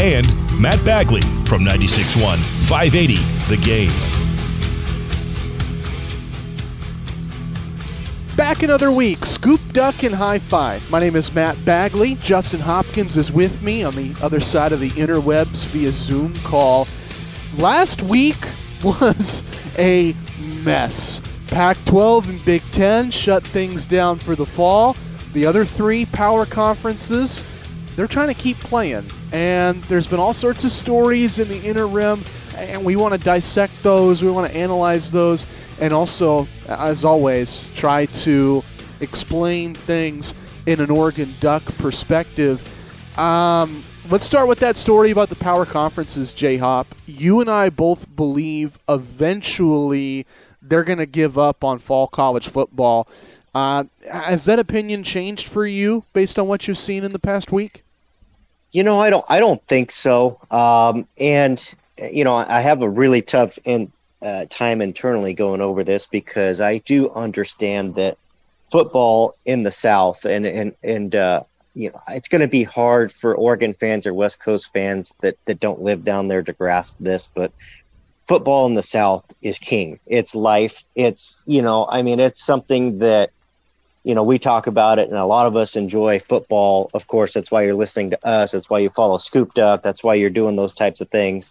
and Matt Bagley from 96.1 580 The Game. Back another week, Scoop Duck and High Five. My name is Matt Bagley. Justin Hopkins is with me on the other side of the interwebs via Zoom call. Last week was a mess. Pac 12 and Big Ten shut things down for the fall. The other three power conferences, they're trying to keep playing. And there's been all sorts of stories in the interim, and we want to dissect those, we want to analyze those, and also, as always, try to explain things in an Oregon Duck perspective. Um, let's start with that story about the power conferences, J Hop. You and I both believe eventually they're going to give up on fall college football. Uh, has that opinion changed for you based on what you've seen in the past week? You know, I don't. I don't think so. Um, and you know, I have a really tough in, uh, time internally going over this because I do understand that football in the South and and and uh, you know, it's going to be hard for Oregon fans or West Coast fans that that don't live down there to grasp this, but football in the South is king. It's life. It's you know, I mean, it's something that you know we talk about it, and a lot of us enjoy football. Of course, that's why you're listening to us. That's why you follow Scoop Duck. That's why you're doing those types of things.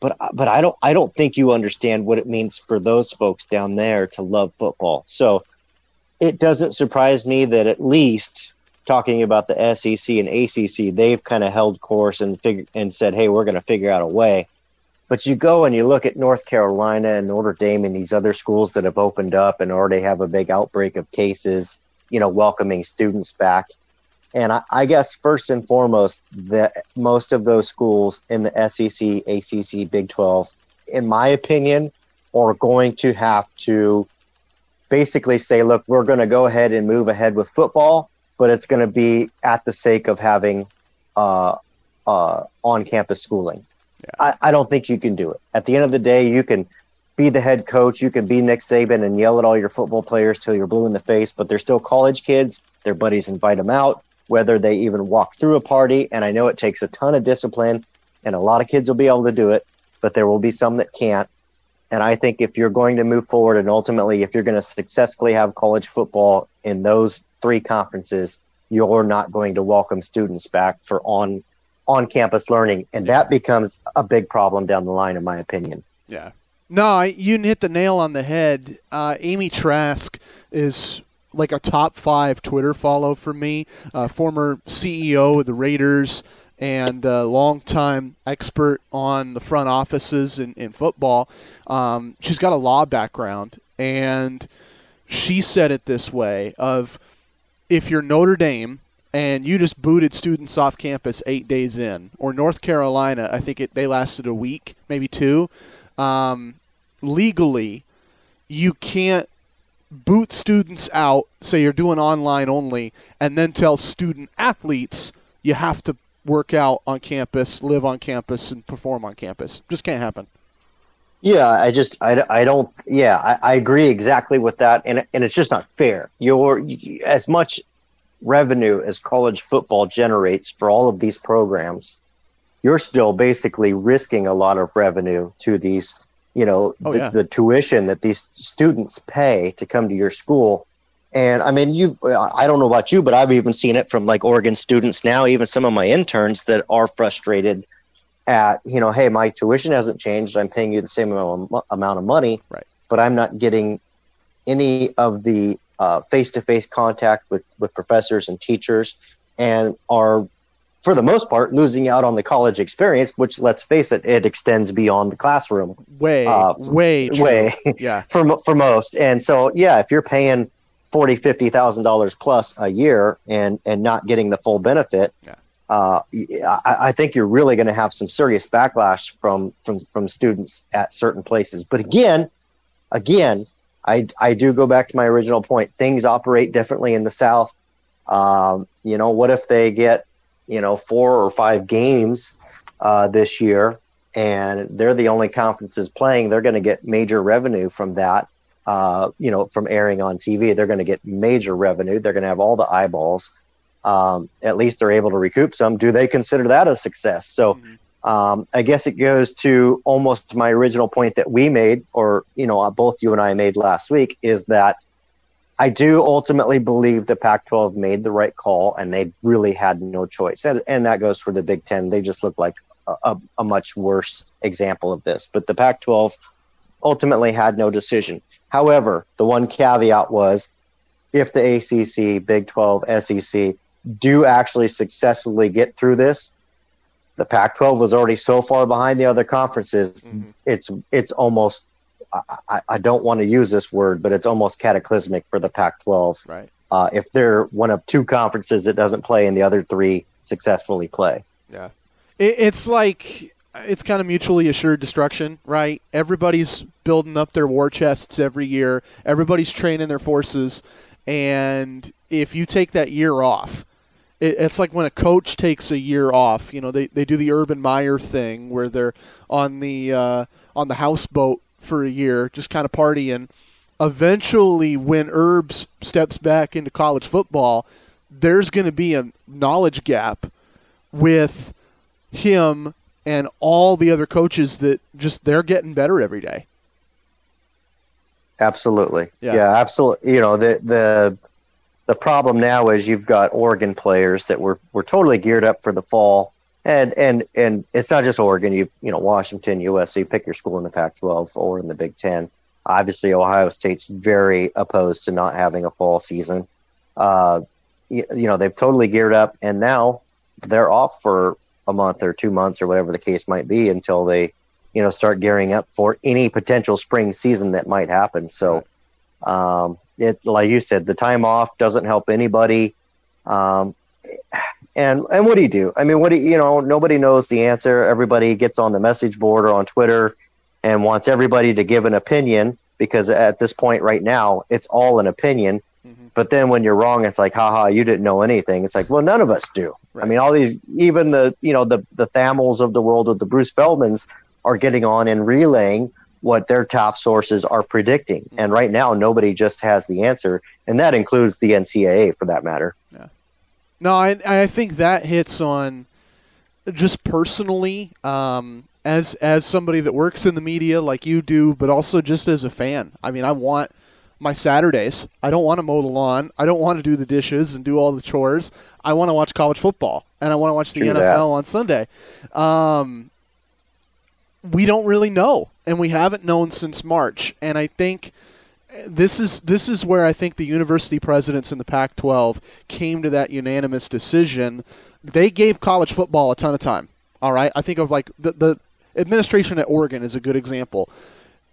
But but I don't I don't think you understand what it means for those folks down there to love football. So it doesn't surprise me that at least talking about the SEC and ACC, they've kind of held course and fig- and said, "Hey, we're going to figure out a way." But you go and you look at North Carolina and Notre Dame and these other schools that have opened up and already have a big outbreak of cases, you know, welcoming students back. And I, I guess first and foremost, that most of those schools in the SEC, ACC, Big 12, in my opinion, are going to have to basically say, look, we're going to go ahead and move ahead with football, but it's going to be at the sake of having uh, uh, on campus schooling. I, I don't think you can do it. At the end of the day, you can be the head coach, you can be Nick Saban and yell at all your football players till you're blue in the face, but they're still college kids. Their buddies invite them out, whether they even walk through a party. And I know it takes a ton of discipline, and a lot of kids will be able to do it, but there will be some that can't. And I think if you're going to move forward and ultimately if you're going to successfully have college football in those three conferences, you're not going to welcome students back for on on campus learning. And that becomes a big problem down the line, in my opinion. Yeah. No, you hit the nail on the head. Uh, Amy Trask is like a top five Twitter follow for me. Uh, former CEO of the Raiders and uh, longtime expert on the front offices in, in football. Um, she's got a law background, and she said it this way: of if you're Notre Dame and you just booted students off campus eight days in, or North Carolina, I think it, they lasted a week, maybe two. Um, legally, you can't boot students out, say you're doing online only, and then tell student athletes you have to work out on campus, live on campus, and perform on campus. Just can't happen. Yeah, I just I, I don't yeah I, I agree exactly with that and and it's just not fair. You're as much revenue as college football generates for all of these programs, you're still basically risking a lot of revenue to these you know Oh, the, yeah. the tuition that these students pay to come to your school. And I mean, you I don't know about you, but I've even seen it from like Oregon students now, even some of my interns that are frustrated at you know hey my tuition hasn't changed i'm paying you the same amount of, amount of money Right. but i'm not getting any of the uh, face-to-face contact with with professors and teachers and are for the most part losing out on the college experience which let's face it it extends beyond the classroom Way, Uh, way, true. way Yeah. for for most and so yeah if you're paying forty fifty thousand dollars plus a year and and not getting the full benefit Yeah. uh, I, I, think you're really going to have some serious backlash from from from students at certain places. But again, again, I I do go back to my original point. Things operate differently in the South. Um, you know, what if they get you know four or five games uh, this year, and they're the only conferences playing? They're going to get major revenue from that. Uh, you know, from airing on TV, they're going to get major revenue. They're going to have all the eyeballs um, at least they're able to recoup some. Do they consider that a success? So mm-hmm. um, I guess it goes to almost my original point that we made, or you know, both you and I made last week, is that I do ultimately believe the Pac-12 made the right call, and they really had no choice. And, and that goes for the Big Ten. They just look like a, a, a much worse example of this. But the Pac-12 ultimately had no decision. However, the one caveat was if the ACC, Big 12, SEC do actually successfully get through this, the Pac-12 was already so far behind the other conferences. Mm-hmm. It's it's almost I, I, don't want to use this word, but it's almost cataclysmic for the Pac-12. Right. Uh, if they're one of two conferences that doesn't play and the other three successfully play. Yeah. It, it's like it's kind of mutually assured destruction, right? Everybody's building up their war chests every year. Everybody's training their forces, and if you take that year off, it, it's like when a coach takes a year off. You know, they, they do the Urban Meyer thing where they're on the uh, on the houseboat for a year, just kind of partying. Eventually, when Herbs steps back into college football, there's going to be a knowledge gap with him and all the other coaches that just they're getting better every day. Absolutely. Yeah, yeah absolutely. You know, the the the problem now is you've got Oregon players that were, were totally geared up for the fall. And, and, and it's not just Oregon, you, you know, Washington, USC, pick your school in the Pac 12 or in the Big Ten. Obviously, Ohio State's very opposed to not having a fall season. Uh, you, you know, they've totally geared up and now they're off for a month or two months or whatever the case might be until they, you know, start gearing up for any potential spring season that might happen. So, um, it like you said, the time off doesn't help anybody. Um, and and what do you do? I mean, what do you, you know? Nobody knows the answer. Everybody gets on the message board or on Twitter and wants everybody to give an opinion because at this point right now, it's all an opinion. Mm-hmm. But then when you're wrong, it's like, haha, you didn't know anything. It's like, well, none of us do. Right. I mean, all these, even the, you know, the, the Thamels of the world of the Bruce Feldmans are getting on and relaying what their top sources are predicting. And right now, nobody just has the answer, and that includes the NCAA for that matter. Yeah. No, I, I think that hits on just personally, um, as as somebody that works in the media like you do, but also just as a fan. I mean, I want my Saturdays. I don't want to mow the lawn. I don't want to do the dishes and do all the chores. I want to watch college football and I want to watch the NFL that. on Sunday. Um, we don't really know, and we haven't known since March. And I think this is this is where I think the university presidents in the Pac-12 came to that unanimous decision. They gave college football a ton of time. All right, I think of like the the administration at Oregon is a good example.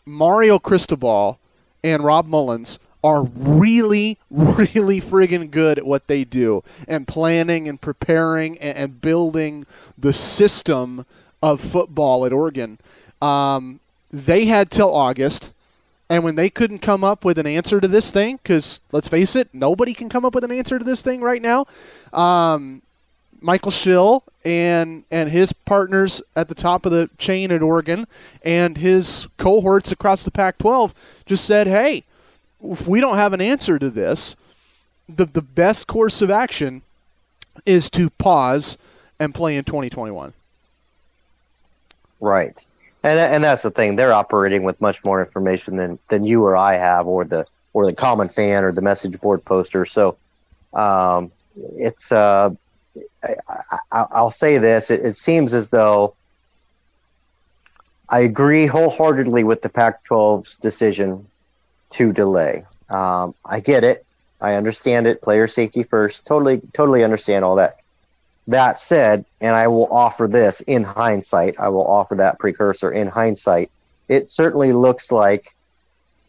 Mario Cristobal and Rob Mullens are really, really friggin' good at what they do and planning and preparing and, and building the system of football at Oregon. Um, they had till August, and when they couldn't come up with an answer to this thing, because let's face it, nobody can come up with an answer to this thing right now. Um, Michael Schill and and his partners at the top of the chain at Oregon and his cohorts across the Pac-12 just said, "Hey, if we don't have an answer to this, the the best course of action is to pause and play in 2021." Right. And and that's the thing. They're operating with much more information than, than you or I have, or the or the common fan, or the message board poster. So, um, it's uh, I, will say this: it, it, seems as though I agree wholeheartedly with the Pac-12's decision to delay. Um, I get it. I understand it. Player safety first. Totally, totally understand all that. That said, and I will offer this in hindsight, I will offer that precursor in hindsight. It certainly looks like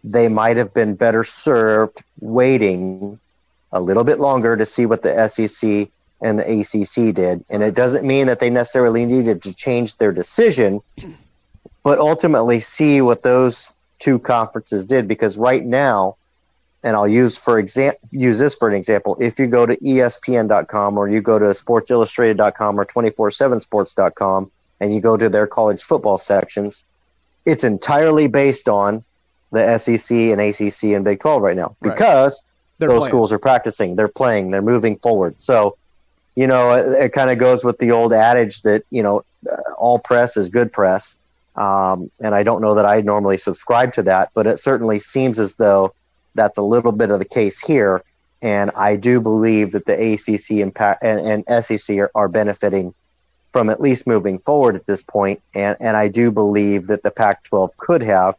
they might have been better served waiting a little bit longer to see what the SEC and the ACC did. And it doesn't mean that they necessarily needed to change their decision, but ultimately see what those two conferences did. Because right now, and I'll use for example use this for an example. If you go to ESPN.com or you go to SportsIllustrated.com or 247sports.com and you go to their college football sections, it's entirely based on the SEC and ACC and Big 12 right now because They're those playing. schools are practicing, they're playing, they're moving forward. So, you know, it, it kind of goes with the old adage that you know uh, all press is good press. Um, and I don't know that I normally subscribe to that, but it certainly seems as though that's a little bit of the case here. And I do believe that the ACC and, and, and SEC are, are benefiting from at least moving forward at this point. And, and I do believe that the Pac 12 could have.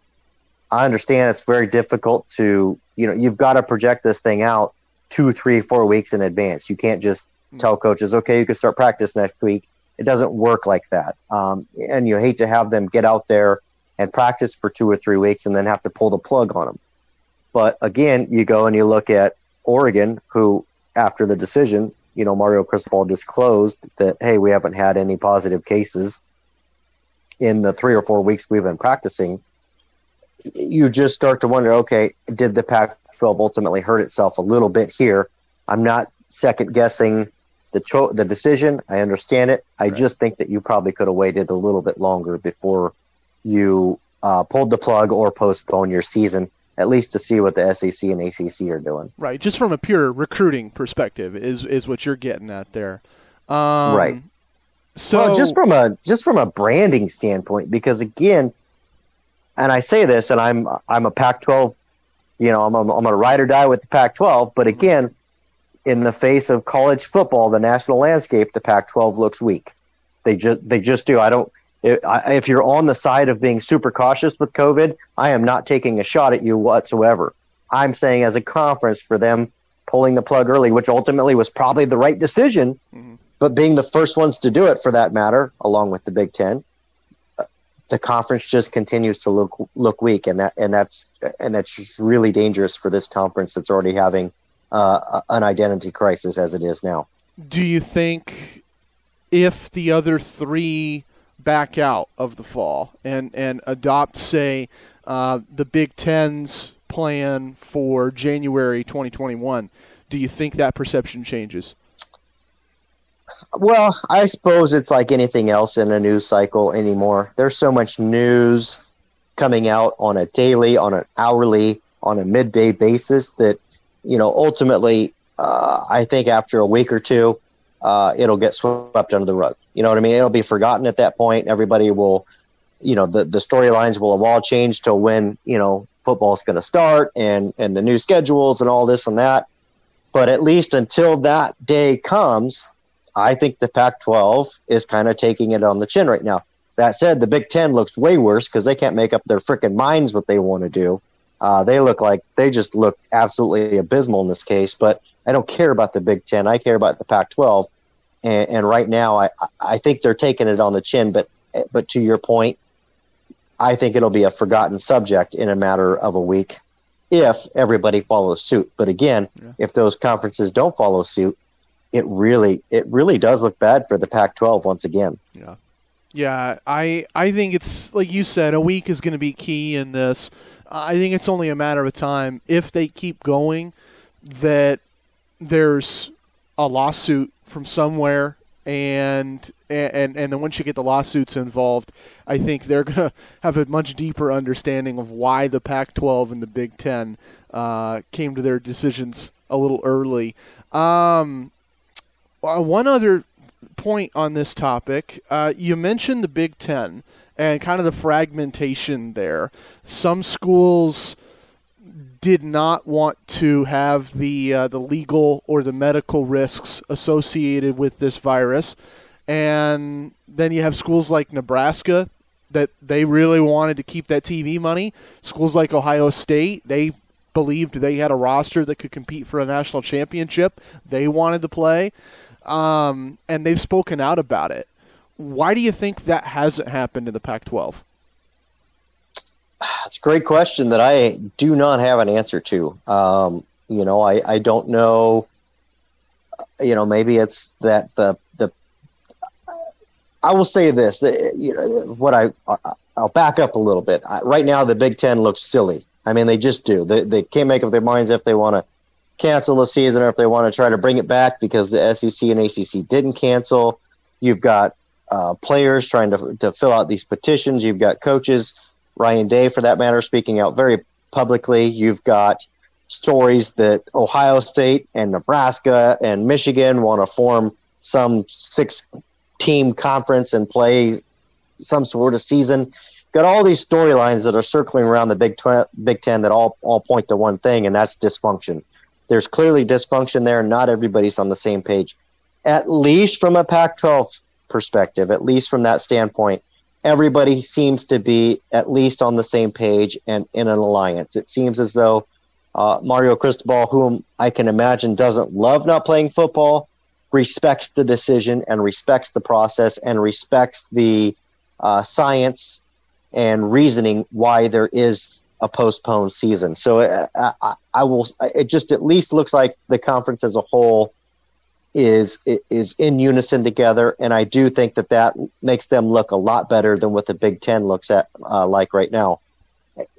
I understand it's very difficult to, you know, you've got to project this thing out two, three, four weeks in advance. You can't just tell coaches, okay, you can start practice next week. It doesn't work like that. Um, and you hate to have them get out there and practice for two or three weeks and then have to pull the plug on them. But again, you go and you look at Oregon, who after the decision, you know, Mario Cristobal disclosed that, hey, we haven't had any positive cases in the three or four weeks we've been practicing. You just start to wonder, okay, did the Pac 12 ultimately hurt itself a little bit here? I'm not second guessing the cho- the decision. I understand it. I just think that you probably could have waited a little bit longer before you uh, pulled the plug or postponed your season, at least to see what the SEC and ACC are doing. Right, just from a pure recruiting perspective is is what you're getting at there. Um, Right. So well, just from a just from a branding standpoint, because again, and I say this, and I'm I'm a Pac-12, you know, I'm I'm, I'm a ride or die with the Pac-12, but again, in the face of college football, the national landscape, the Pac-12 looks weak. They just they just do. I don't. If, you're on the side of being super cautious with COVID, I am not taking a shot at you whatsoever. I'm saying as a conference for them pulling the plug early, which ultimately was probably the right decision, but being the first ones to do it for that matter, along with the Big Ten, uh, the conference just continues to look look weak, and that and that's and that's just really dangerous for this conference that's already having uh, an identity crisis as it is now. do you think if the other three back out of the fall and and adopt, say, uh, the Big Ten's plan for January 2021, do you think that perception changes? Well, I suppose it's like anything else in a news cycle anymore. There's so much news coming out on a daily, on an hourly, on a midday basis that, you know, ultimately, uh, I think after a week or two, uh, it'll get swept under the rug. You know what I mean? It'll be forgotten at that point. Everybody will, you know, the, the storylines will have all changed to when, you know, football's going to start and, and the new schedules and all this and that. But at least until that day comes, I think the Pac 12 is kind of taking it on the chin right now. That said, the Big Ten looks way worse because they can't make up their freaking minds what they want to do. Uh, they look like they just look absolutely abysmal in this case, but I don't care about the Big Ten. I care about the Pac 12. And, and right now, I, I think they're taking it on the chin. But, but to your point, I think it'll be a forgotten subject in a matter of a week if everybody follows suit. But again, if those conferences don't follow suit, it really it really does look bad for the Pac-12 once again. Yeah. Yeah, I I think it's like you said, a week is going to be key in this. I think it's only a matter of time if they keep going that there's a lawsuit from somewhere and and and then once you get the lawsuits involved, I think they're going to have a much deeper understanding of why the Pac-12 and the Big Ten uh, came to their decisions a little early. Um, uh, one other point on this topic. Uh, you mentioned the Big Ten and kind of the fragmentation there. Some schools did not want to have the uh, the legal or the medical risks associated with this virus, and then you have schools like Nebraska that they really wanted to keep that TV money. Schools like Ohio State, they believed they had a roster that could compete for a national championship. They wanted to play um, and they've spoken out about it. Why do you think that hasn't happened in the Pac-12? It's a great question that I do not have an answer to. Um, you know, I, I don't know. you know, maybe it's that the the. I will say this: that, you know, what I I'll back up a little bit. I, right now, the Big Ten looks silly. I mean, they just do. They they can't make up their minds if they want to cancel the season or if they want to try to bring it back because the SEC and ACC didn't cancel. You've got uh, players trying to to fill out these petitions. You've got coaches, Ryan Day for that matter, speaking out very publicly. You've got stories that Ohio State and Nebraska and Michigan want to form some six team conference and play some sort of season. Got all these storylines that are circling around the Big Tw- Big Ten that all all point to one thing, and that's dysfunction. There's clearly dysfunction there. Not everybody's on the same page, at least from a Pac-12 perspective. At least from that standpoint, everybody seems to be at least on the same page and in an alliance. It seems as though uh, Mario Cristobal, whom I can imagine doesn't love not playing football, respects the decision and respects the process and respects the uh, science and reasoning why there is a postponed season. So uh, I, I, will. It just at least looks like the conference as a whole is is in unison together, and I do think that that makes them look a lot better than what the Big Ten looks at uh, like right now.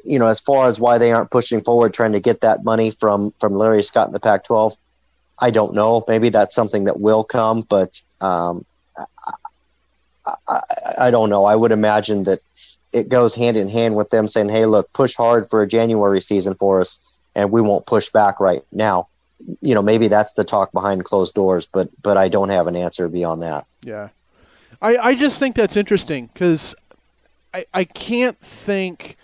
You know, as far as why they aren't pushing forward, trying to get that money from from Larry Scott in the Pac-12, I don't know. Maybe that's something that will come, but um, I, I, I don't know. I would imagine that it goes hand in hand with them saying, "Hey, look, push hard for a January season for us, and we won't push back right now." You know, maybe that's the talk behind closed doors, but but I don't have an answer beyond that. Yeah, I I just think that's interesting because I I can't think,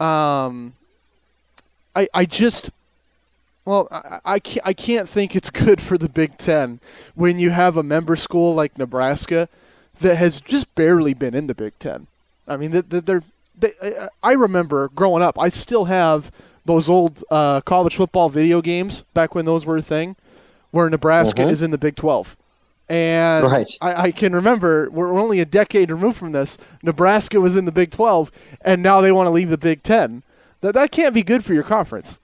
um, I I just. Well, I, I, can't, I can't think it's good for the Big Ten when you have a member school like Nebraska that has just barely been in the Big Ten. I mean, they're, they, I remember growing up, I still have those old uh, college football video games back when those were a thing, where Nebraska uh-huh. is in the Big 12. And right. I, I, can remember we're only a decade removed from this. Nebraska was in the Big 12, and now they want to leave the Big 10. That, that can't be good for your conference.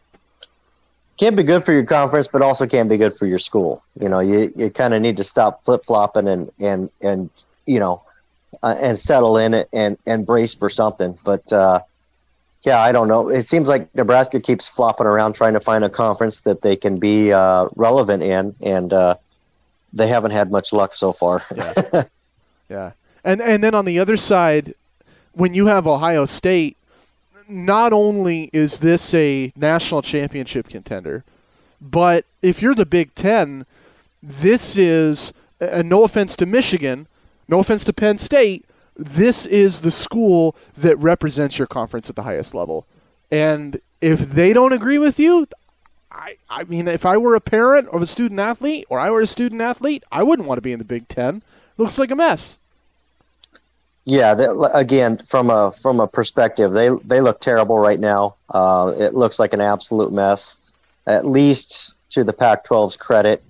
Can't be good for your conference, but also can't be good for your school. You know, you, you kind of need to stop flip flopping and, and, and, you know, uh, and settle in and and brace for something. But uh, yeah, I don't know. It seems like Nebraska keeps flopping around trying to find a conference that they can be uh, relevant in, and uh, they haven't had much luck so far. yeah. yeah, and and then on the other side, when you have Ohio State, not only is this a national championship contender, but if you're the Big Ten, this is. And no offense to Michigan, no offense to Penn State, this is the school that represents your conference at the highest level. And if they don't agree with you, I, I mean, if I were a parent of a student athlete or I were a student athlete, I wouldn't want to be in the Big Ten. Looks like a mess. Yeah, they, again, from a from a perspective, they they look terrible right now. Uh, it looks like an absolute mess. At least to the Pac-12's credit,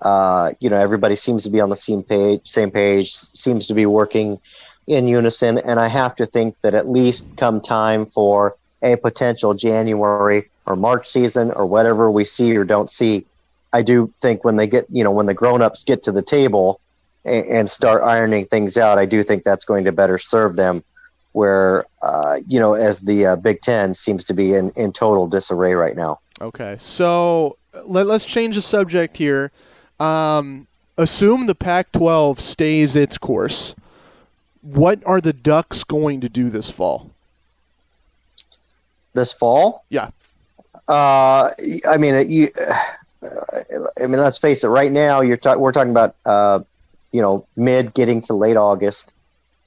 uh, you know, everybody seems to be on the same page, same page, seems to be working in unison. And I have to think that at least come time for a potential January or March season or whatever we see or don't see, I do think when they get, you know, when the grown-ups get to the table and, and start ironing things out, I do think that's going to better serve them. Where, uh, you know, as the uh, Big Ten seems to be in, in total disarray right now. Okay, so let, let's change the subject here. Um, assume the Pac 12 stays its course. What are the Ducks going to do this fall? This fall? Yeah. Uh, I mean, you. I mean, let's face it. Right now, you're ta- we're talking about uh, you know mid getting to late August,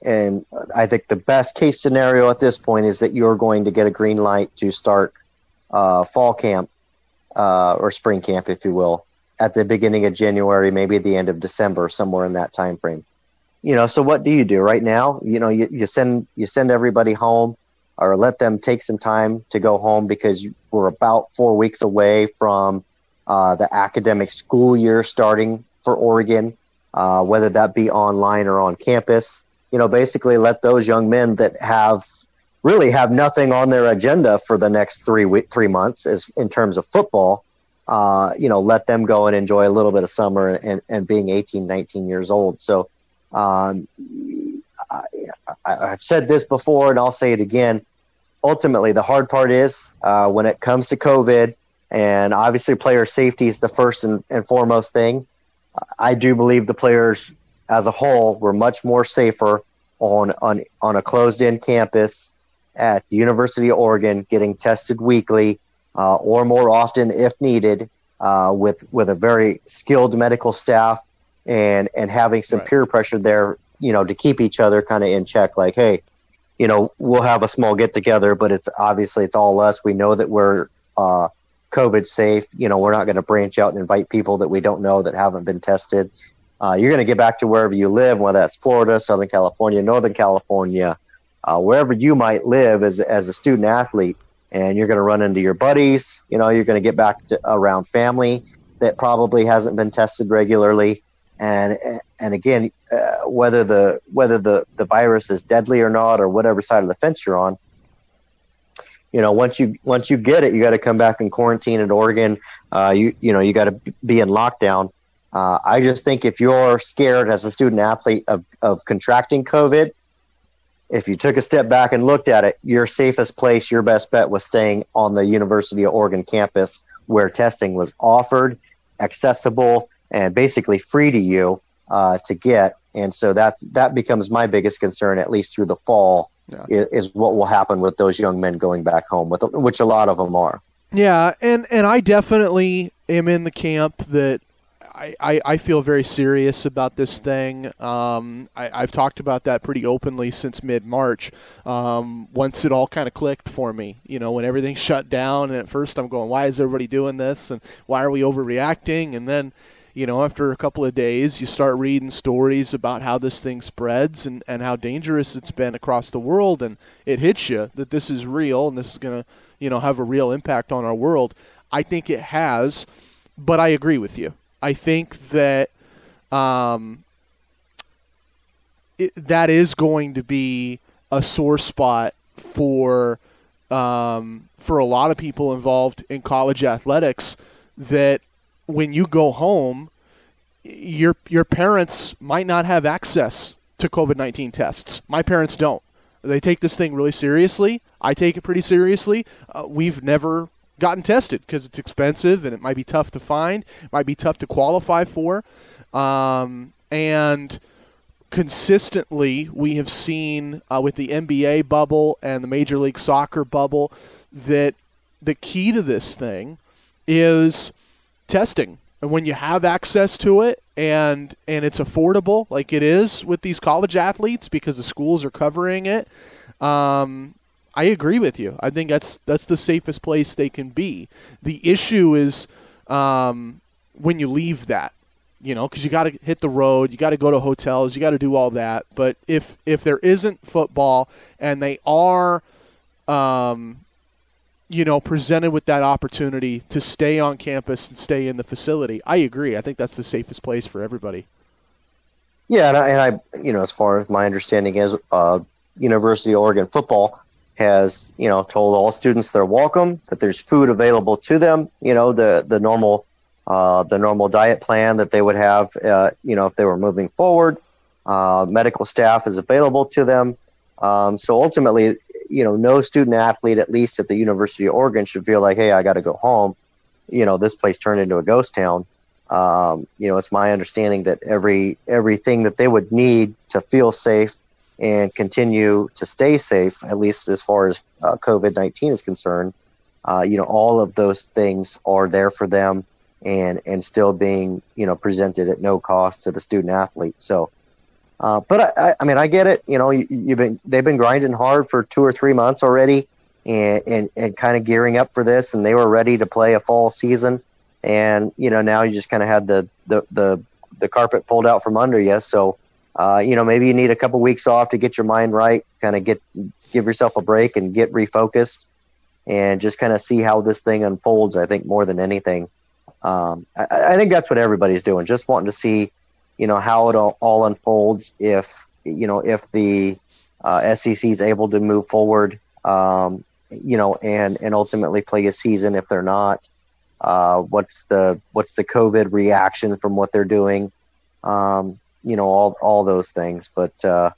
and I think the best case scenario at this point is that you're going to get a green light to start uh, fall camp uh, or spring camp, if you will, at the beginning of January, maybe at the end of December, somewhere in that time frame. You know, so what do you do right now? You know, you, you send you send everybody home, or let them take some time to go home because we're about four weeks away from uh, the academic school year starting for Oregon, uh, whether that be online or on campus. You know, basically let those young men that have really have nothing on their agenda for the next three week, three months as in terms of football uh, you know, let them go and enjoy a little bit of summer and, and being 18, 19 years old. So um, I, have said this before and I'll say it again. Ultimately, the hard part is uh, when it comes to COVID, and obviously player safety is the first and, and foremost thing. I do believe the players as a whole were much more safer on on, on a closed in campus at the University of Oregon, getting tested weekly uh, or more often if needed, uh, with with a very skilled medical staff and and having some right. peer pressure there, you know, to keep each other kind of in check. Like, hey, you know, we'll have a small get together, but it's obviously it's all us. We know that we're uh, COVID safe. You know, we're not going to branch out and invite people that we don't know that haven't been tested. Uh, you're going to get back to wherever you live, whether that's Florida, Southern California, Northern California, uh, wherever you might live as, as a student athlete. And you're going to run into your buddies. You know, you're going to get back to around family that probably hasn't been tested regularly. And and again, uh, whether the whether the, the virus is deadly or not, or whatever side of the fence you're on, you know once you once you get it you got to come back and quarantine at oregon. Uh, you you know you got to be in lockdown. Uh, i just think if you're scared as a student athlete of, of contracting covid if you took a step back and looked at it your safest place your best bet was staying on the university of oregon campus where testing was offered accessible and basically free to you uh, to get and so that that becomes my biggest concern at least through the fall yeah. is, is, what will happen with those young men going back home, with which a lot of them are. Yeah, and and I definitely am in the camp that I, I, I feel very serious about this thing. Um, I, have talked about that pretty openly since mid March. Um, once it all kind of clicked for me, you know, when everything shut down, and at first I'm going, why is everybody doing this, and why are we overreacting? And then you know, after a couple of days, you start reading stories about how this thing spreads and, and how dangerous it's been across the world, and it hits you that this is real and this is going to, you know, have a real impact on our world. I think it has, but I agree with you. I think that um, it, that is going to be a sore spot for um, for a lot of people involved in college athletics that when you go home, your your parents might not have access to COVID nineteen tests. My parents don't. They take this thing really seriously. I take it pretty seriously. Uh, we've never gotten tested because it's expensive and it might be tough to find, might be tough to qualify for, um, and consistently we have seen uh, with the NBA bubble and the Major League Soccer bubble that the key to this thing is testing. And when you have access to it and and it's affordable, like it is with these college athletes, because the schools are covering it, um, I agree with you. I think that's that's the safest place they can be. The issue is um, when you leave that, you know, because you got to hit the road, you got to go to hotels, you got to do all that. But if if there isn't football and they are um, you know, presented with that opportunity to stay on campus and stay in the facility, I agree. I think that's the safest place for everybody. Yeah, and I, and I you know, as far as my understanding is, uh, University of Oregon football has, you know, told all students they're welcome, that there's food available to them, you know, the the normal uh, the normal diet plan that they would have, uh, you know, if they were moving forward. Uh, medical staff is available to them. Um, so ultimately, you know, no student athlete, at least at the University of Oregon, should feel like, hey, I got to go home. You know, this place turned into a ghost town. Um, you know, it's my understanding that every everything that they would need to feel safe and continue to stay safe, at least as far as uh, COVID nineteen is concerned, uh, you know, all of those things are there for them, and and still being you know presented at no cost to the student athlete. So uh, but I, I, mean, I get it. You know, you, have been they've been grinding hard for two or three months already, and and, and kind of gearing up for this, and they were ready to play a fall season. And you know, now you just kind of had the, the the the carpet pulled out from under you. So, uh, you know, maybe you need a couple weeks off to get your mind right, kind of get give yourself a break and get refocused, and just kind of see how this thing unfolds. I think more than anything, um, I, I think that's what everybody's doing, just wanting to see you know how it all, all unfolds if you know if the uh, SEC is able to move forward, um, you know, and and ultimately play a season. If they're not, Uh, what's the what's the COVID reaction from what they're doing? Um, you know, all all those things. But uh,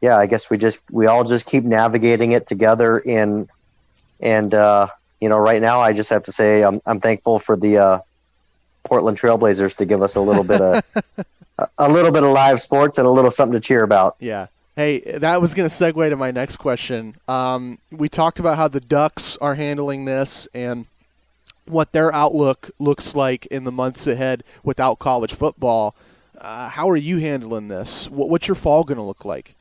yeah, I guess we just we all just keep navigating it together. In and uh, you know, right now, I just have to say I'm I'm thankful for the uh, Portland Trailblazers to give us a little bit of a- little bit of live sports and a little something to cheer about. Yeah. Hey, that was going to segue to my next question. Um, we talked about how the Ducks are handling this and what their outlook looks like in the months ahead without college football. Uh, how are you handling this? What, what's your fall going to look like?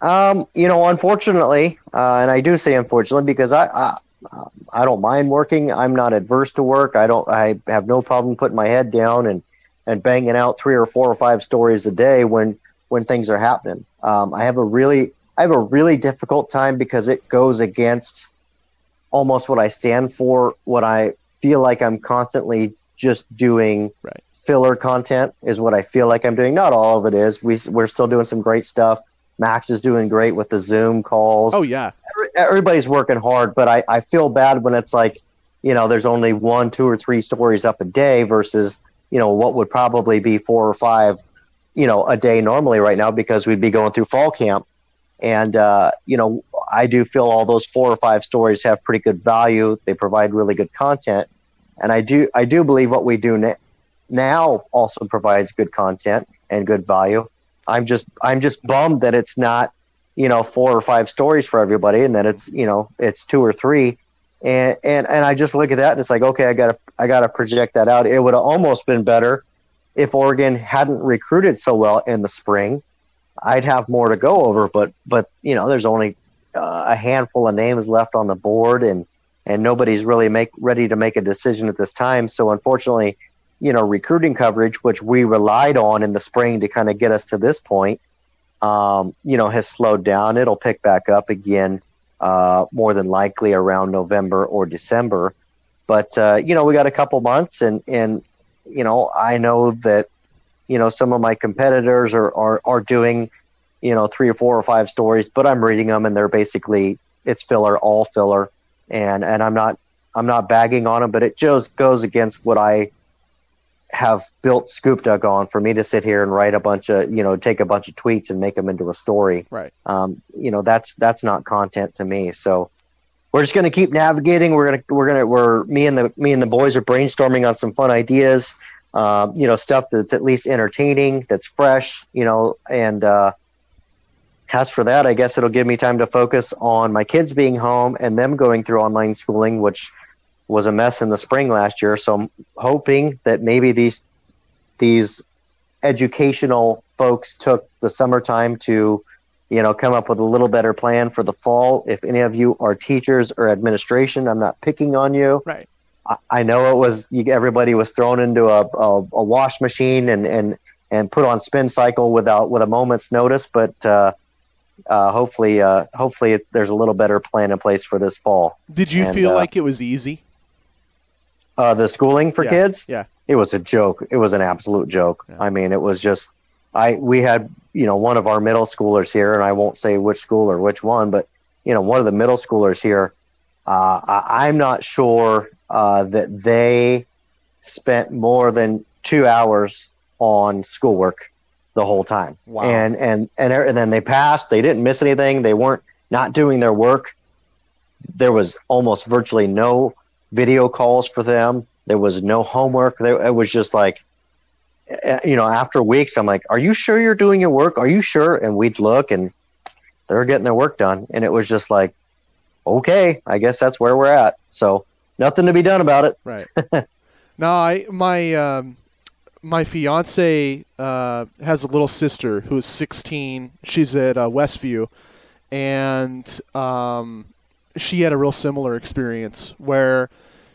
Um, you know, unfortunately, uh, and I do say unfortunately because I, I I don't mind working. I'm not adverse to work. I don't. I have no problem putting my head down and and banging out three or four or five stories a day when when things are happening. Um, I have a really I have a really difficult time because it goes against almost what I stand for. What I feel like I'm constantly just doing Right. filler content is what I feel like I'm doing. Not all of it is. We we're still doing some great stuff. Max is doing great with the Zoom calls Oh yeah, every- everybody's working hard, but I, I feel bad when it's like, you know, there's only one, two, or three stories up a day versus, you know, what would probably be four or five, you know, a day normally right now because we'd be going through fall camp. And, uh, you know, I do feel all those four or five stories have pretty good value. They provide really good content. And I do, I do believe what we do na- now also provides good content and good value. I'm just, I'm just bummed that it's not, you know four or five stories for everybody and then it's you know it's two or three and and and I just look at that and it's like okay I gotta I gotta project that out. It would have almost been better if Oregon hadn't recruited so well in the spring. I'd have more to go over but but you know there's only uh, a handful of names left on the board and and nobody's really make ready to make a decision at this time. So unfortunately you know recruiting coverage which we relied on in the spring to kind of get us to this point um, you know, has slowed down. It'll pick back up again, uh, more than likely around November or December. But uh, you know, we got a couple months, and and you know, I know that you know some of my competitors are are are doing you know three or four or five stories, but I'm reading them, and they're basically it's filler, all filler, and and I'm not I'm not bagging on them, but it just goes against what I have built Scoop Duck on for me to sit here and write a bunch of, you know, take a bunch of tweets and make them into a story. right. Um, you know, that's that's not content to me. So we're just going to keep navigating. We're gonna we're gonna we're me and the me and the boys are brainstorming on some fun ideas. Um, you know, stuff that's at least entertaining, that's fresh. You know, and uh, as for that, I guess it'll give me time to focus on my kids being home and them going through online schooling, which was a mess in the spring last year. So I'm hoping that maybe these these educational folks took the summertime to, you know, come up with a little better plan for the fall. If any of you are teachers or administration, I'm not picking on you. Right. I, I know it was you, everybody was thrown into a, a, a wash machine and, and and put on spin cycle without with a moment's notice, but. Uh, uh, hopefully, uh, hopefully, it, there's a little better plan in place for this fall. Did you And, feel uh, like it was easy? Uh, the schooling for Yeah, kids, Yeah. it was a joke. It was an absolute joke. I mean, it was just I we had you know one of our middle schoolers here, and I won't say which school or which one, but you know one of the middle schoolers here. Uh, I, I'm not sure uh, that they spent more than two hours on schoolwork the whole time. Wow. And and and and then they passed. They didn't miss anything. They weren't not doing their work. There was almost virtually no video calls for them. There was no homework. There, it was just like, eh, you know, after weeks, I'm like, "Are you sure you're doing your work? Are you sure?" And we'd look, and they're getting their work done. And it was just like, okay, I guess that's where we're at. So nothing to be done about it. Right. no, I my um, my fiance uh, has a little sister who is 16. She's at uh, Westview, and um, she had a real similar experience where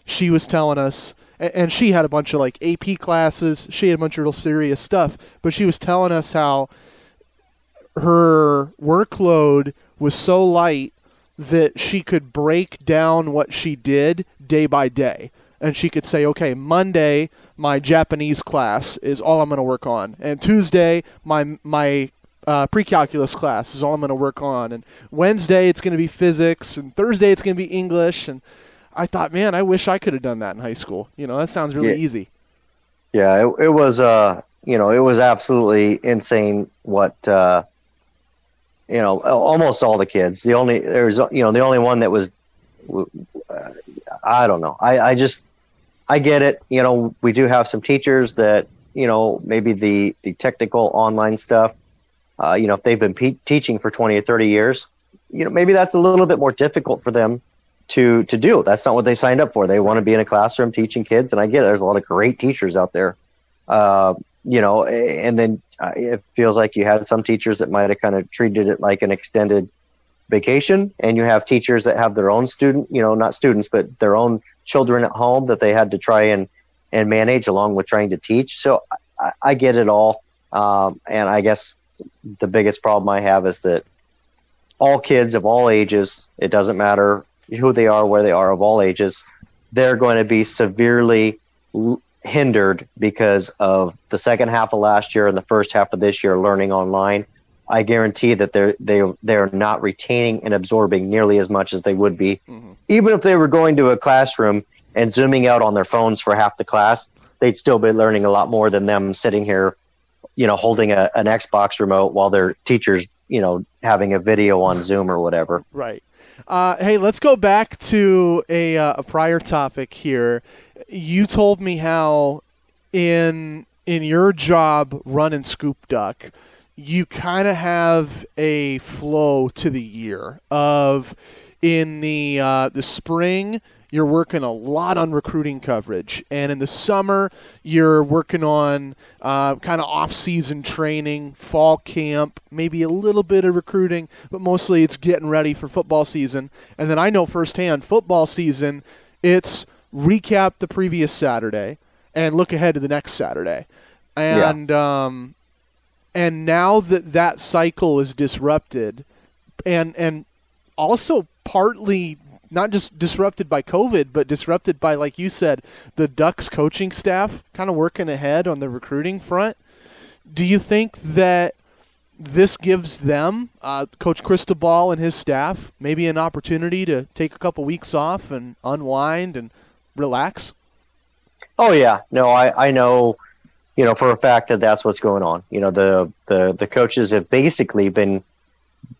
she was telling us, and she had a bunch of like AP classes. She had a bunch of real serious stuff, but she was telling us how her workload was so light that she could break down what she did day by day. And she could say, okay, Monday, my Japanese class is all I'm going to work on. And Tuesday, my, my uh, pre calculus class is all I'm going to work on. And Wednesday, it's going to be physics. And Thursday, it's going to be English. And I thought, man, I wish I could have done that in high school. You know, that sounds really Yeah. easy. Yeah, it, it was uh you know it was absolutely insane what uh you know almost all the kids the only there's you know the only one that was uh, I don't know I I just I get it you know we do have some teachers that you know maybe the the technical online stuff uh you know if they've been pe- teaching for 20 or 30 years you know maybe that's a little bit more difficult for them to to do. That's not what they signed up for. They want to be in a classroom teaching kids, and I get it. There's a lot of great teachers out there, uh, you know. And then uh, it feels like you had some teachers that might have kind of treated it like an extended vacation, and you have teachers that have their own student, you know, not students, but their own children at home that they had to try and and manage along with trying to teach. So I, I get it all, um, and I guess the biggest problem I have is that all kids of all ages, it doesn't matter who they are, where they are, of all ages, they're going to be severely l- hindered because of the second half of last year and the first half of this year learning online. I guarantee that they're they they're not retaining and absorbing nearly as much as they would be, mm-hmm. even if they were going to a classroom and zooming out on their phones for half the class. They'd still be learning a lot more than them sitting here, you know, holding a, an Xbox remote while their teachers, you know, having a video on Zoom or whatever. Right. Uh, hey, let's go back to a, uh, a prior topic here. You told me how in in your job running Scoop Duck, you kind of have a flow to the year of in the uh, the spring you're working a lot on recruiting coverage. And in the summer you're working on uh, kind of off-season training fall camp maybe a little bit of recruiting but mostly it's getting ready for football season. And then i know firsthand football season it's recap the previous saturday and look ahead to the next saturday. And um, and now that that cycle is disrupted and and also partly not just disrupted by covid but disrupted by like you said the ducks coaching staff kind of working ahead on the recruiting front. Do you think that this gives them uh, coach cristobal and his staff maybe an opportunity to take a couple weeks off and unwind and relax? Oh yeah, no, I I know, you know for a fact that that's what's going on. You know the the the coaches have basically been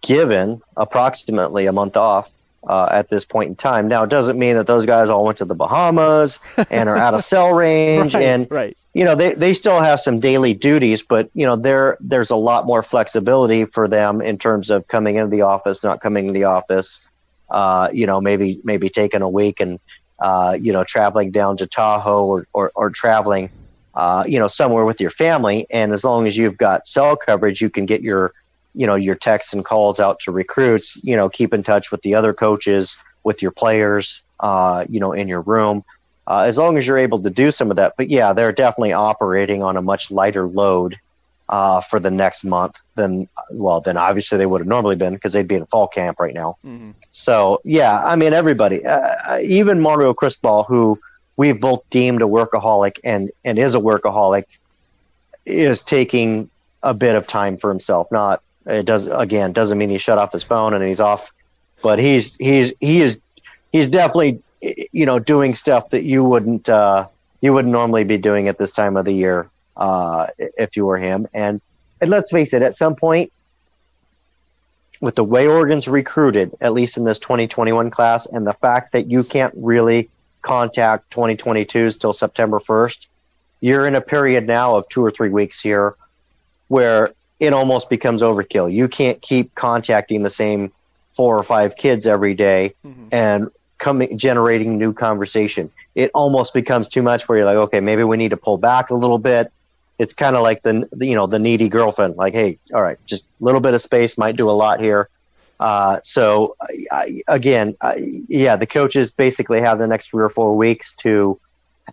given approximately a month off uh, at this point in time. Now it doesn't mean that those guys all went to the Bahamas and are out of cell range right and right you know they, they still have some daily duties but you know there there's a lot more flexibility for them in terms of coming into the office not coming to the office uh, you know maybe maybe taking a week and uh, you know traveling down to tahoe or, or, or traveling uh, you know somewhere with your family and as long as you've got cell coverage you can get your you know your texts and calls out to recruits you know keep in touch with the other coaches with your players uh, you know in your room uh, as long as you're able to do some of that. But yeah, they're definitely operating on a much lighter load uh, for the next month than well, than obviously they would have normally been because they'd be in fall camp right now. So yeah, I mean everybody, uh, even Mario Cristobal, who we've both deemed a workaholic and and is a workaholic, is taking a bit of time for himself. Not it does again doesn't mean he shut off his phone and he's off, but he's he's he is he's definitely you know doing stuff that you wouldn't uh, you wouldn't normally be doing at this time of the year uh, if you were him. And and let's face it, at some point, with the way Oregon's recruited, at least in this 2021 class, and the fact that you can't really contact 2022s till September 1st, you're in a period now of two or three weeks here where it almost becomes overkill. You can't keep contacting the same four or five kids every day and coming generating new conversation. It almost becomes too much where you're like, okay, maybe we need to pull back a little bit. It's kind of like the you know the needy girlfriend. Like, hey, all right, just a little bit of space might do a lot here. Uh, so I, again, I, yeah, the coaches basically have the next three or four weeks to,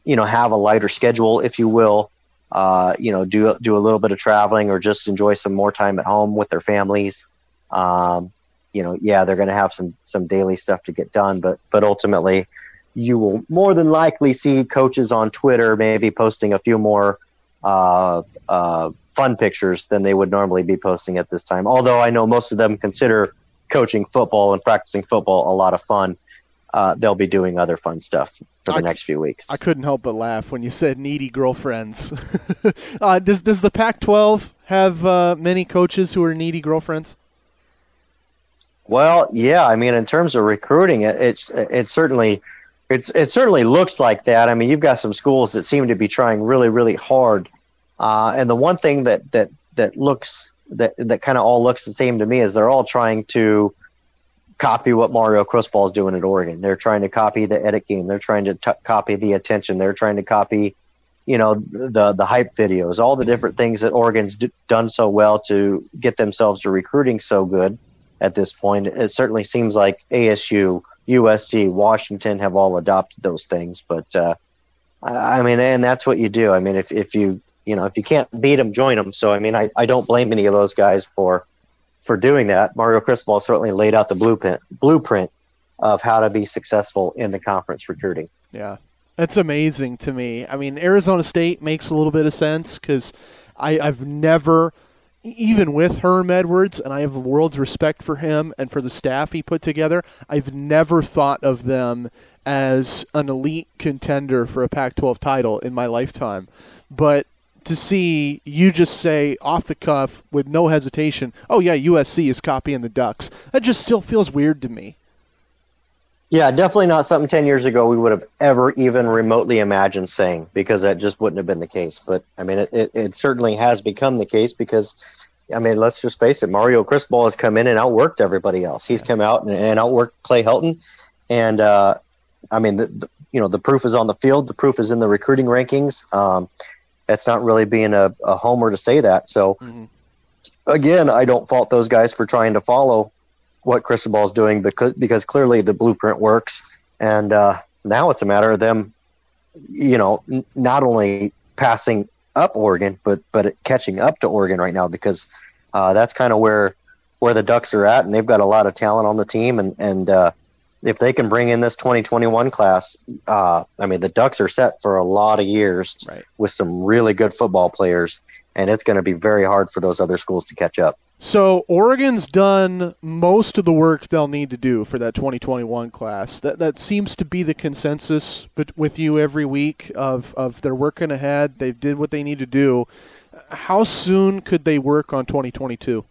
you know, have a lighter schedule, if you will. Uh, you know, do do a little bit of traveling or just enjoy some more time at home with their families. Um, you know, yeah, they're going to have some some daily stuff to get done, but but ultimately, you will more than likely see coaches on Twitter maybe posting a few more uh, uh, fun pictures than they would normally be posting at this time. Although I know most of them consider coaching football and practicing football a lot of fun. Uh, they'll be doing other fun stuff for the I- next few weeks. I couldn't help but laugh when you said needy girlfriends. uh, does does the Pac-12 have uh, many coaches who are needy girlfriends? Well, yeah, I mean, in terms of recruiting, it it's it certainly it's it certainly looks like that. I mean, you've got some schools that seem to be trying really, really hard. Uh, and the one thing that that that looks that that kind of all looks the same to me is they're all trying to copy what Mario Cristobal is doing at Oregon. They're trying to copy the edit game. They're trying to t- copy the attention. They're trying to copy, you know, the the hype videos, all the different things that Oregon's d- done so well to get themselves to recruiting so good at this point. It certainly seems like ASU, USC, Washington have all adopted those things. But uh, I I mean, and that's what you do. I mean, if if you you know if you can't beat them, join them. So I mean, I, I don't blame any of those guys for for doing that. Mario Cristobal certainly laid out the blueprint blueprint of how to be successful in the conference recruiting. Yeah, that's amazing to me. I mean, Arizona State makes a little bit of sense because I've never, even with Herm Edwards, and I have a world's respect for him and for the staff he put together, I've never thought of them as an elite contender for a Pac 12 title in my lifetime. But to see you just say off the cuff with no hesitation, oh, yeah, USC is copying the Ducks, that just still feels weird to me. Yeah, definitely not something 10 years ago we would have ever even remotely imagined saying because that just wouldn't have been the case. But I mean, it, it, it certainly has become the case because, I mean, let's just face it, Mario Cristobal has come in and outworked everybody else. He's come out and, and outworked Clay Helton. And, uh, I mean, the, the, you know, the proof is on the field, the proof is in the recruiting rankings. Um, it's not really being a, a homer to say that. So, Mhm. again, I don't fault those guys for trying to follow what Cristobal is doing because because clearly the blueprint works, and uh, now it's a matter of them, you know, n- not only passing up Oregon, but but catching up to Oregon right now because uh, that's kind of where where the Ducks are at, and they've got a lot of talent on the team, and and uh, if they can bring in this 2021 class, uh, I mean, the Ducks are set for a lot of years Right. with some really good football players, and it's going to be very hard for those other schools to catch up. So Oregon's done most of the work they'll need to do for that 2021 class. That that seems to be the consensus with you every week of of they're working ahead. They did what they need to do. How soon could they work on 2022?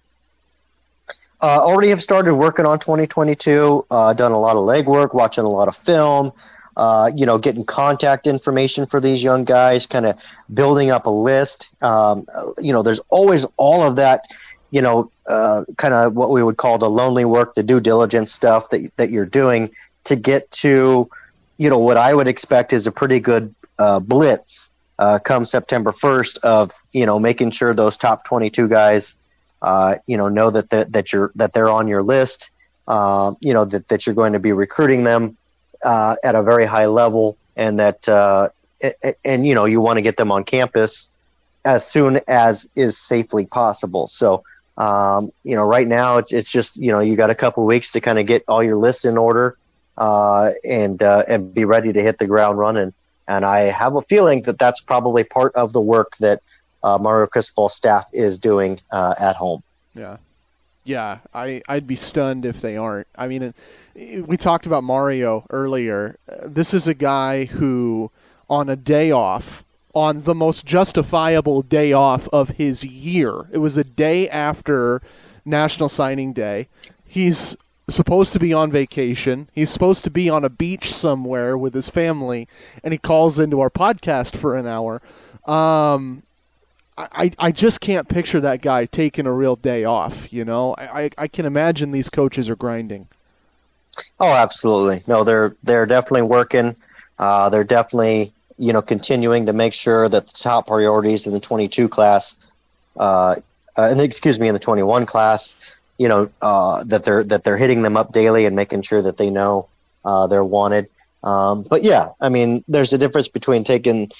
Uh, already have started working on 2022. Uh, done a lot of legwork, watching a lot of film. Uh, you know, getting contact information for these young guys, kind of building up a list. Um, you know, there's always all of that. You know, uh, kind of what we would call the lonely work, the due diligence stuff that that you're doing to get to, you know, what I would expect is a pretty good uh, blitz uh, come September 1st of you know making sure those top 22 guys uh, you know know that that that you're that they're on your list uh, you know that, that you're going to be recruiting them uh, at a very high level and that uh, a- a- and you know you want to get them on campus as soon as is safely possible. So um, you know right now it's, it's just you know you got a couple weeks to kind of get all your lists in order uh, and uh, and be ready to hit the ground running. And I have a feeling that that's probably part of the work that uh, Mario Cristobal staff is doing uh, at home. Yeah. Yeah, I, I'd be stunned if they aren't. I mean, we talked about Mario earlier. This is a guy who, on a day off, on the most justifiable day off of his year, it was a day after National Signing Day. He's supposed to be on vacation. He's supposed to be on a beach somewhere with his family, and he calls into our podcast for an hour. Um, I, I just can't picture that guy taking a real day off. You know, I, I, can imagine these coaches are grinding. Oh, absolutely. No, they're they're definitely working. Uh, they're definitely you know continuing to make sure that the top priorities in the 22 class, uh, uh, and excuse me, in the 21 class, you know uh, that they're that they're hitting them up daily and making sure that they know uh, they're wanted. Um, but yeah, I mean, there's a difference between taking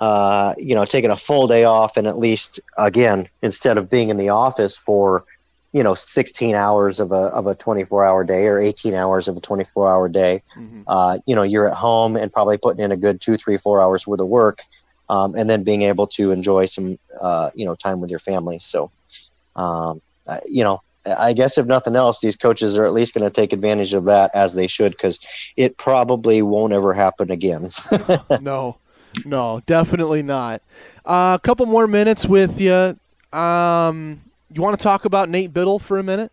uh, you know taking a full day off and at least again instead of being in the office for you know 16 hours of a of a 24 hour day or 18 hours of a 24 hour day uh, you know you're at home and probably putting in a good two three four hours worth of work um, and then being able to enjoy some uh, you know time with your family. So um, you know I guess if nothing else, these coaches are at least going to take advantage of that as they should, because it probably won't ever happen again. no, no, definitely not. Uh, a couple more minutes with you. Um, you want to talk about Nate Bittle for a minute?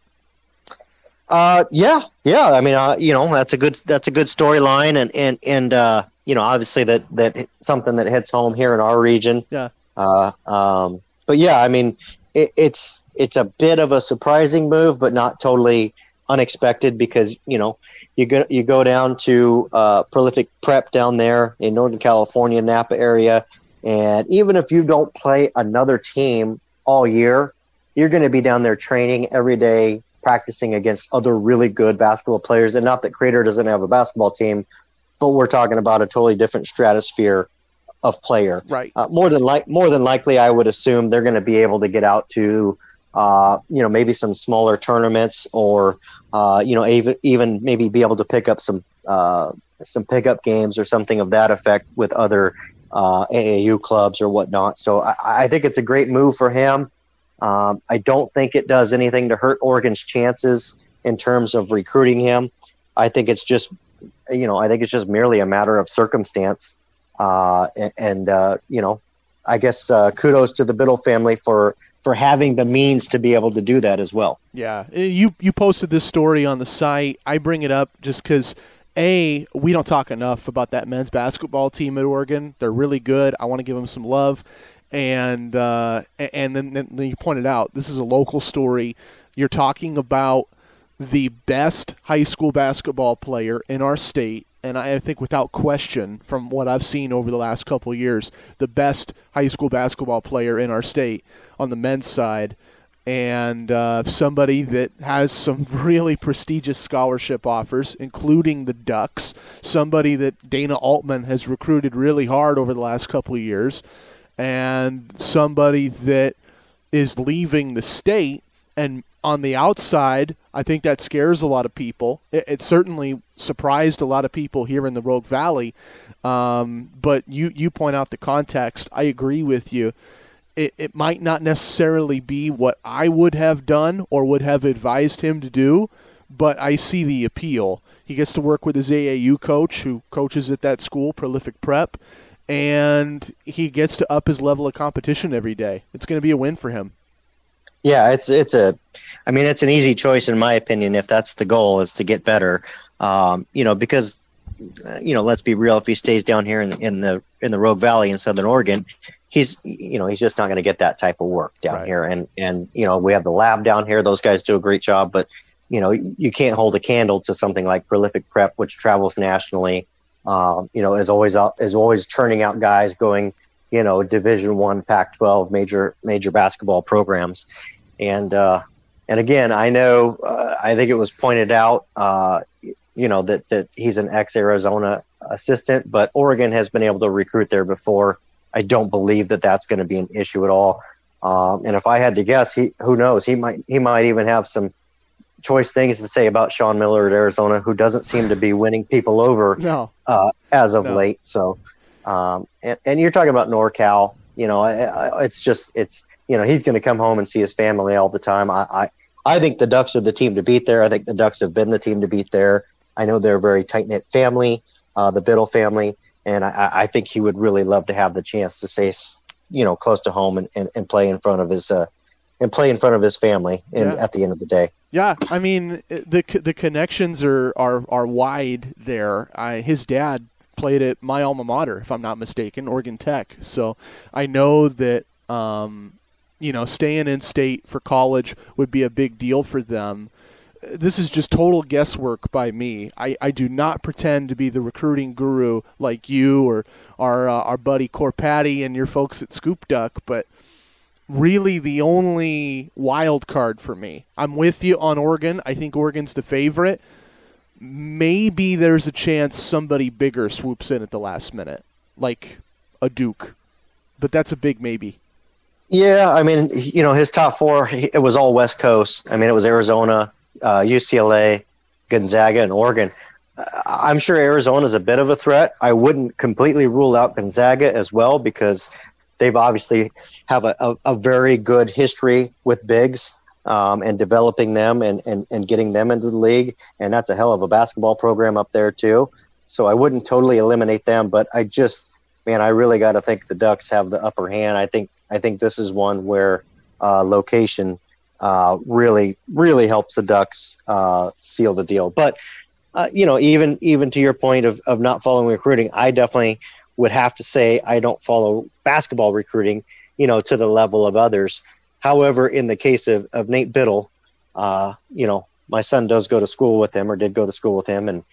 Uh, yeah, yeah. I mean, uh, you know, that's a good that's a good storyline, and and and uh, you know, obviously that that something that hits home here in our region. Yeah. Uh, um, but yeah, I mean, it, it's it's a bit of a surprising move, but not totally unexpected because you know you go you go down to uh, prolific prep down there in Northern California, Napa area, and even if you don't play another team all year, you're going to be down there training every day, practicing against other really good basketball players. And not that Crater doesn't have a basketball team, but we're talking about a totally different stratosphere of player. Right. Uh, more than like more than likely, I would assume they're going to be able to get out to, uh, you know, maybe some smaller tournaments, or uh, you know, even even maybe be able to pick up some uh, some pickup games or something of that effect with other uh, AAU clubs or whatnot. So I, I think it's a great move for him. Um, I don't think it does anything to hurt Oregon's chances in terms of recruiting him. I think it's just, you know, I think it's just merely a matter of circumstance. Uh, and, and uh, you know, I guess uh, kudos to the Bittle family for for having the means to be able to do that as well. Yeah, Uh, you you posted this story on the site. I bring it up just because a we don't talk enough about that men's basketball team at Oregon. They're really good. I want to give them some love and uh, and then, then you pointed out this is a local story. You're talking about the best high school basketball player in our state, and I think without question, from what I've seen over the last couple years, the best high school basketball player in our state on the men's side. And uh, somebody that has some really prestigious scholarship offers, including the Ducks. Somebody that Dana Altman has recruited really hard over the last couple years and somebody that is leaving the state and on the outside i think that scares a lot of people. It, it certainly surprised a lot of people here in the rogue valley. Um, but you, you point out the context. I agree with you. It, it might not necessarily be what i would have done or would have advised him to do but i see the appeal. He gets to work with his aau coach who coaches at that school prolific prep and he gets to up his level of competition every day. It's going to be a win for him. Yeah, it's it's a, I mean, it's an easy choice in my opinion. If that's the goal, is to get better. Um, you know, because, uh, you know, let's be real. If he stays down here in, in the in the Rogue Valley in Southern Oregon, he's you know he's just not going to get that type of work down Right. here. And and you know we have the lab down here; those guys do a great job. But you know you can't hold a candle to something like Prolific Prep, which travels nationally. Um, you know, is always out, is always churning out guys going, you know, Division One, Pac-12, major major basketball programs, and uh, and again, I know, uh, I think it was pointed out, uh, you know, that that he's an ex-Arizona assistant, but Oregon has been able to recruit there before. I don't believe that that's going to be an issue at all. Um, and if I had to guess, he who knows, he might he might even have some choice things to say about Sean Miller at Arizona, who doesn't seem to be winning people over No. uh, as of No. late. So, um, and, and you're talking about NorCal. You know, I, I, it's just it's you know he's going to come home and see his family all the time. I, I I think the Ducks are the team to beat there. I think the Ducks have been the team to beat there. I know they're a very tight knit family, uh, the Bittle family, and I, I think he would really love to have the chance to stay, you know, close to home and, and, and play in front of his uh, and play in front of his family. And Yeah. at the end of the day, Yeah, I mean the the connections are are, are wide there. I, his dad played at my alma mater, if I'm not mistaken, Oregon Tech. So I know that um, you know staying in state for college would be a big deal for them. This is just total guesswork by me. I, I do not pretend to be the recruiting guru like you or our uh, our buddy Corpatty and your folks at Scoop Duck, but really the only wild card for me. I'm with you on Oregon. I think Oregon's the favorite. Maybe there's a chance somebody bigger swoops in at the last minute, like a Duke. But that's a big maybe. Yeah, I mean, you know, his top four it was all West Coast. I mean, it was Arizona, uh, UCLA, Gonzaga, and Oregon. I'm sure Arizona's a bit of a threat. I wouldn't completely rule out Gonzaga as well because they've obviously have a, a, a very good history with bigs. um, and developing them and, and, and getting them into the league. And that's a hell of a basketball program up there, too. So I wouldn't totally eliminate them, but I just, man, I really got to think the Ducks have the upper hand. I think I think this is one where uh, location uh, really really helps the Ducks uh, seal the deal. But uh, you know, even even to your point of, of not following recruiting, I definitely would have to say I don't follow basketball recruiting, you know, to the level of others. However, in the case of, of Nate Bittle, uh, you know, my son does go to school with him or did go to school with him and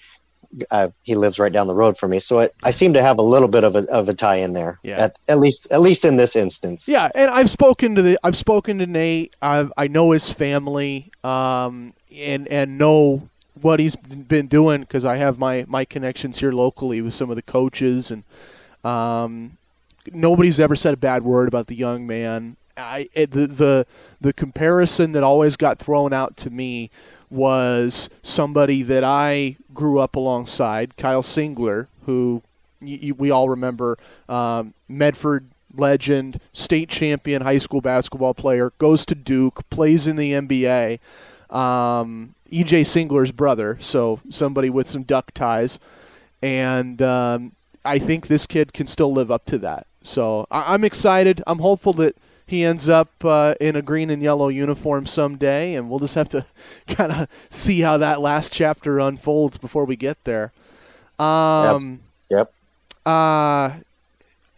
uh, he lives right down the road from me. So it, I seem to have a little bit of a, of a tie in there Yeah. at, at least, at least in this instance. Yeah, and I've spoken to the I've spoken to Nate. I've, I know his family, um, and and know what he's been doing because I have my my connections here locally with some of the coaches, and um, nobody's ever said a bad word about the young man. I it, the the the comparison that always got thrown out to me was somebody that I grew up alongside, Kyle Singler, who y- y- we all remember, um, Medford legend, state champion high school basketball player, goes to Duke, plays in the NBA. Um, EJ Singler's brother, so somebody with some duck ties, and um, I think this kid can still live up to that. So I- I'm excited. I'm hopeful that he ends up uh, in a green and yellow uniform someday, and we'll just have to kind of see how that last chapter unfolds before we get there. Um, Yep. uh,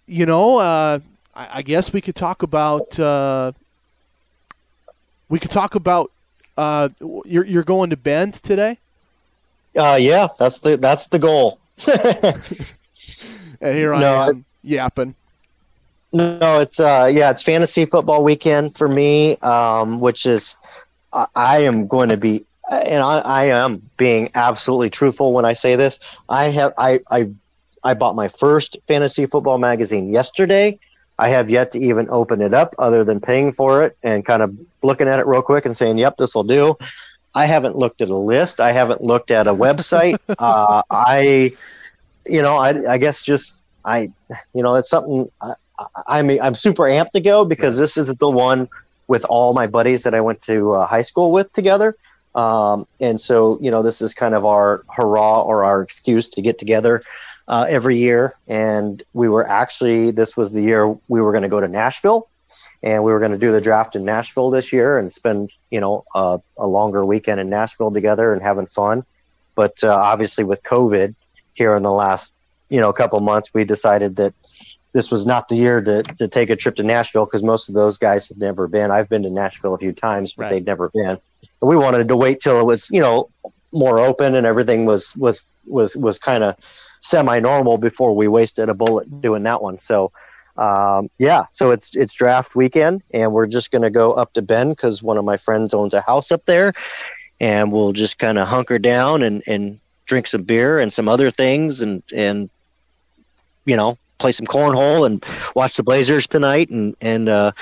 you know, uh, I, I guess we could talk about. Uh, we could talk about. Uh, you're you're going to Bend today, Uh, yeah, that's the, that's the goal. and here No, I am yapping. No, it's uh yeah, it's fantasy football weekend for me, um, which is I, I am going to be and I, I am being absolutely truthful when I say this. I have I I I bought my first fantasy football magazine yesterday. I have yet to even open it up other than paying for it and kind of looking at it real quick and saying, "Yep, this will do." I haven't looked at a list. I haven't looked at a website. uh, I, you know, I, I guess just I, you know, it's something I, I mean, I'm super amped to go because this is the one with all my buddies that I went to uh, high school with together. Um, and so, you know, this is kind of our hurrah or our excuse to get together uh, every year. And we were actually, this was the year we were going to go to Nashville and we were going to do the draft in Nashville this year and spend, you know, uh, a longer weekend in Nashville together and having fun. But uh, obviously, with COVID here in the last, you know, couple months, we decided that this was not the year to, to take a trip to Nashville because most of those guys had never been. I've been to Nashville a few times, but Right. they'd never been. And we wanted to wait till it was, you know, more open and everything was was was was kind of semi-normal before we wasted a bullet doing that one. So, um, yeah, so it's it's draft weekend, and we're just gonna go up to Bend because one of my friends owns a house up there, and we'll just kind of hunker down and and drink some beer and some other things, and and you know play some cornhole and watch the Blazers tonight, and and uh,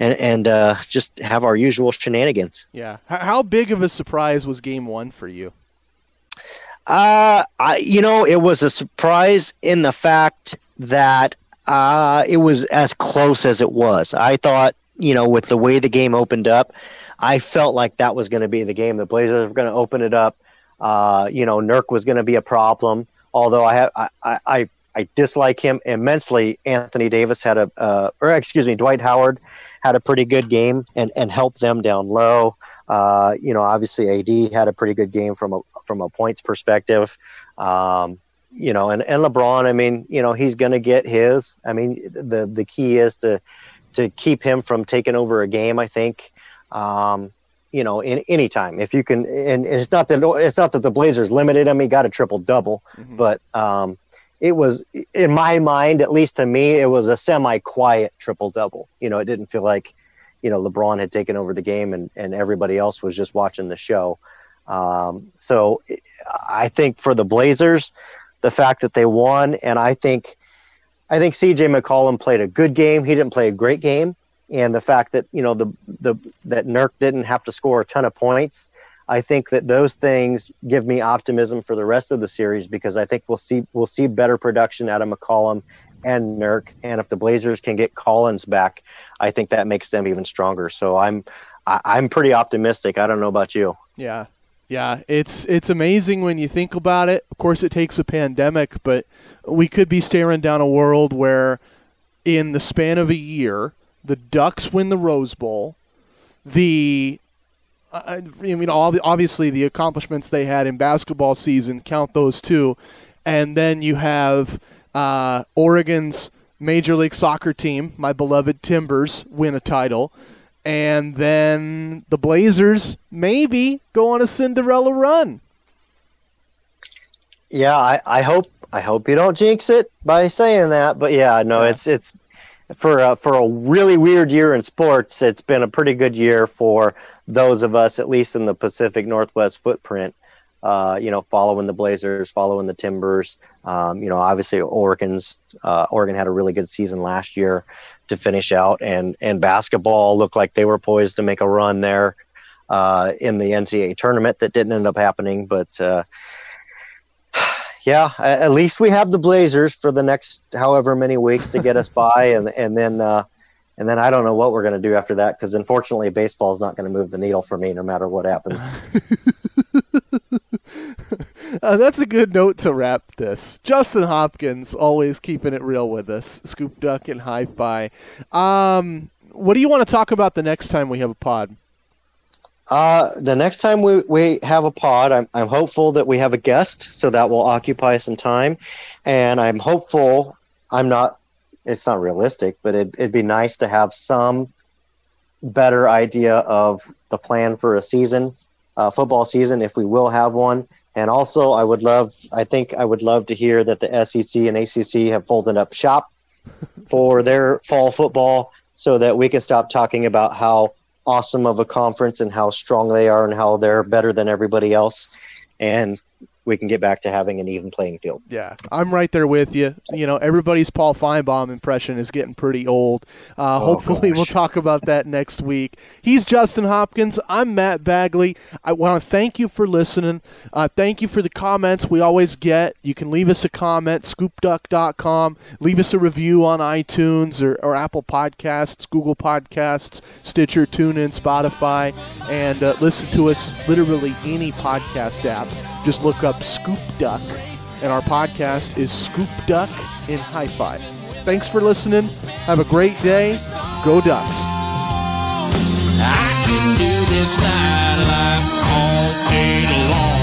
and and uh, just have our usual shenanigans. Yeah. How big of a surprise was Game One for you? Uh, I, you know, it was a surprise in the fact that uh, it was as close as it was. I thought, you know, with the way the game opened up, I felt like that was going to be the game. The Blazers were going to open it up. Uh, you know, Nurk was going to be a problem. Although I have, I, I, I, I dislike him immensely. Anthony Davis had a, uh, or excuse me, Dwight Howard had a pretty good game and and helped them down low. Uh, you know, obviously AD had a pretty good game from a from a points perspective. Um, you know, and, and LeBron, I mean, you know, he's going to get his. I mean, the the key is to to keep him from taking over a game. I think, um, you know, in any time if you can. And, and it's not that it's not that the Blazers limited him. He got a triple double, but um, it was in my mind, at least to me, it was a semi quiet triple double. You know, it didn't feel like you know LeBron had taken over the game and and everybody else was just watching the show. Um, so I think for the Blazers, the fact that they won, and I think, I think CJ McCollum played a good game. He didn't play a great game, and the fact that you know the the that Nurk didn't have to score a ton of points, I think that those things give me optimism for the rest of the series because I think we'll see we'll see better production out of McCollum and Nurk, and if the Blazers can get Collins back, I think that makes them even stronger. So I'm I, I'm pretty optimistic. I don't know about you. Yeah. Yeah, it's it's amazing when you think about it. Of course, it takes a pandemic, but we could be staring down a world where, in the span of a year, the Ducks win the Rose Bowl. The, I mean, obviously the accomplishments they had in basketball season count those too, and then you have uh, Oregon's Major League Soccer team, my beloved Timbers, win a title and then the Blazers maybe go on a Cinderella run. Yeah, I, I hope I hope you don't jinx it by saying that, but yeah, no, yeah. it's it's for a, for a really weird year in sports. It's been a pretty good year for those of us, at least in the Pacific Northwest footprint. Uh, you know, following the Blazers, following the Timbers. Um, you know, obviously Oregon's uh, Oregon had a really good season last year to finish out, and and basketball looked like they were poised to make a run there uh, in the NCAA tournament that didn't end up happening. But uh, yeah, at least we have the Blazers for the next however many weeks to get us by, and and then uh, and then I don't know what we're going to do after that because unfortunately baseball is not going to move the needle for me no matter what happens. uh, that's a good note to wrap this. Justin Hopkins always keeping it real with us. Scoop Duck and Hi Fi. Um, what do you want to talk about the next time we have a pod? Uh, the next time we, we have a pod, I'm, I'm hopeful that we have a guest, so that will occupy some time. And I'm hopeful, I'm not, it's not realistic, but it, it'd be nice to have some better idea of the plan for a season, uh, football season, if we will have one. And also, I would love, I think I would love to hear that the SEC and ACC have folded up shop for their fall football so that we can stop talking about how awesome of a conference and how strong they are and how they're better than everybody else. And we can get back to having an even playing field. Yeah, I'm right there with you. You know, everybody's Paul Finebaum impression is getting pretty old. Uh, oh, hopefully, gosh. we'll talk about that next week. He's Justin Hopkins. I'm Matt Bagley. I want to thank you for listening. Uh, thank you for the comments we always get. You can leave us a comment, scoopduck.com. Leave us a review on iTunes or, or Apple Podcasts, Google Podcasts, Stitcher, TuneIn, Spotify, and uh, listen to us literally any podcast app. Just look up up Scoop Duck, and our podcast is Scoop Duck in Hi Fi. Thanks for listening. Have a great day. Go Ducks. I can do this all day long.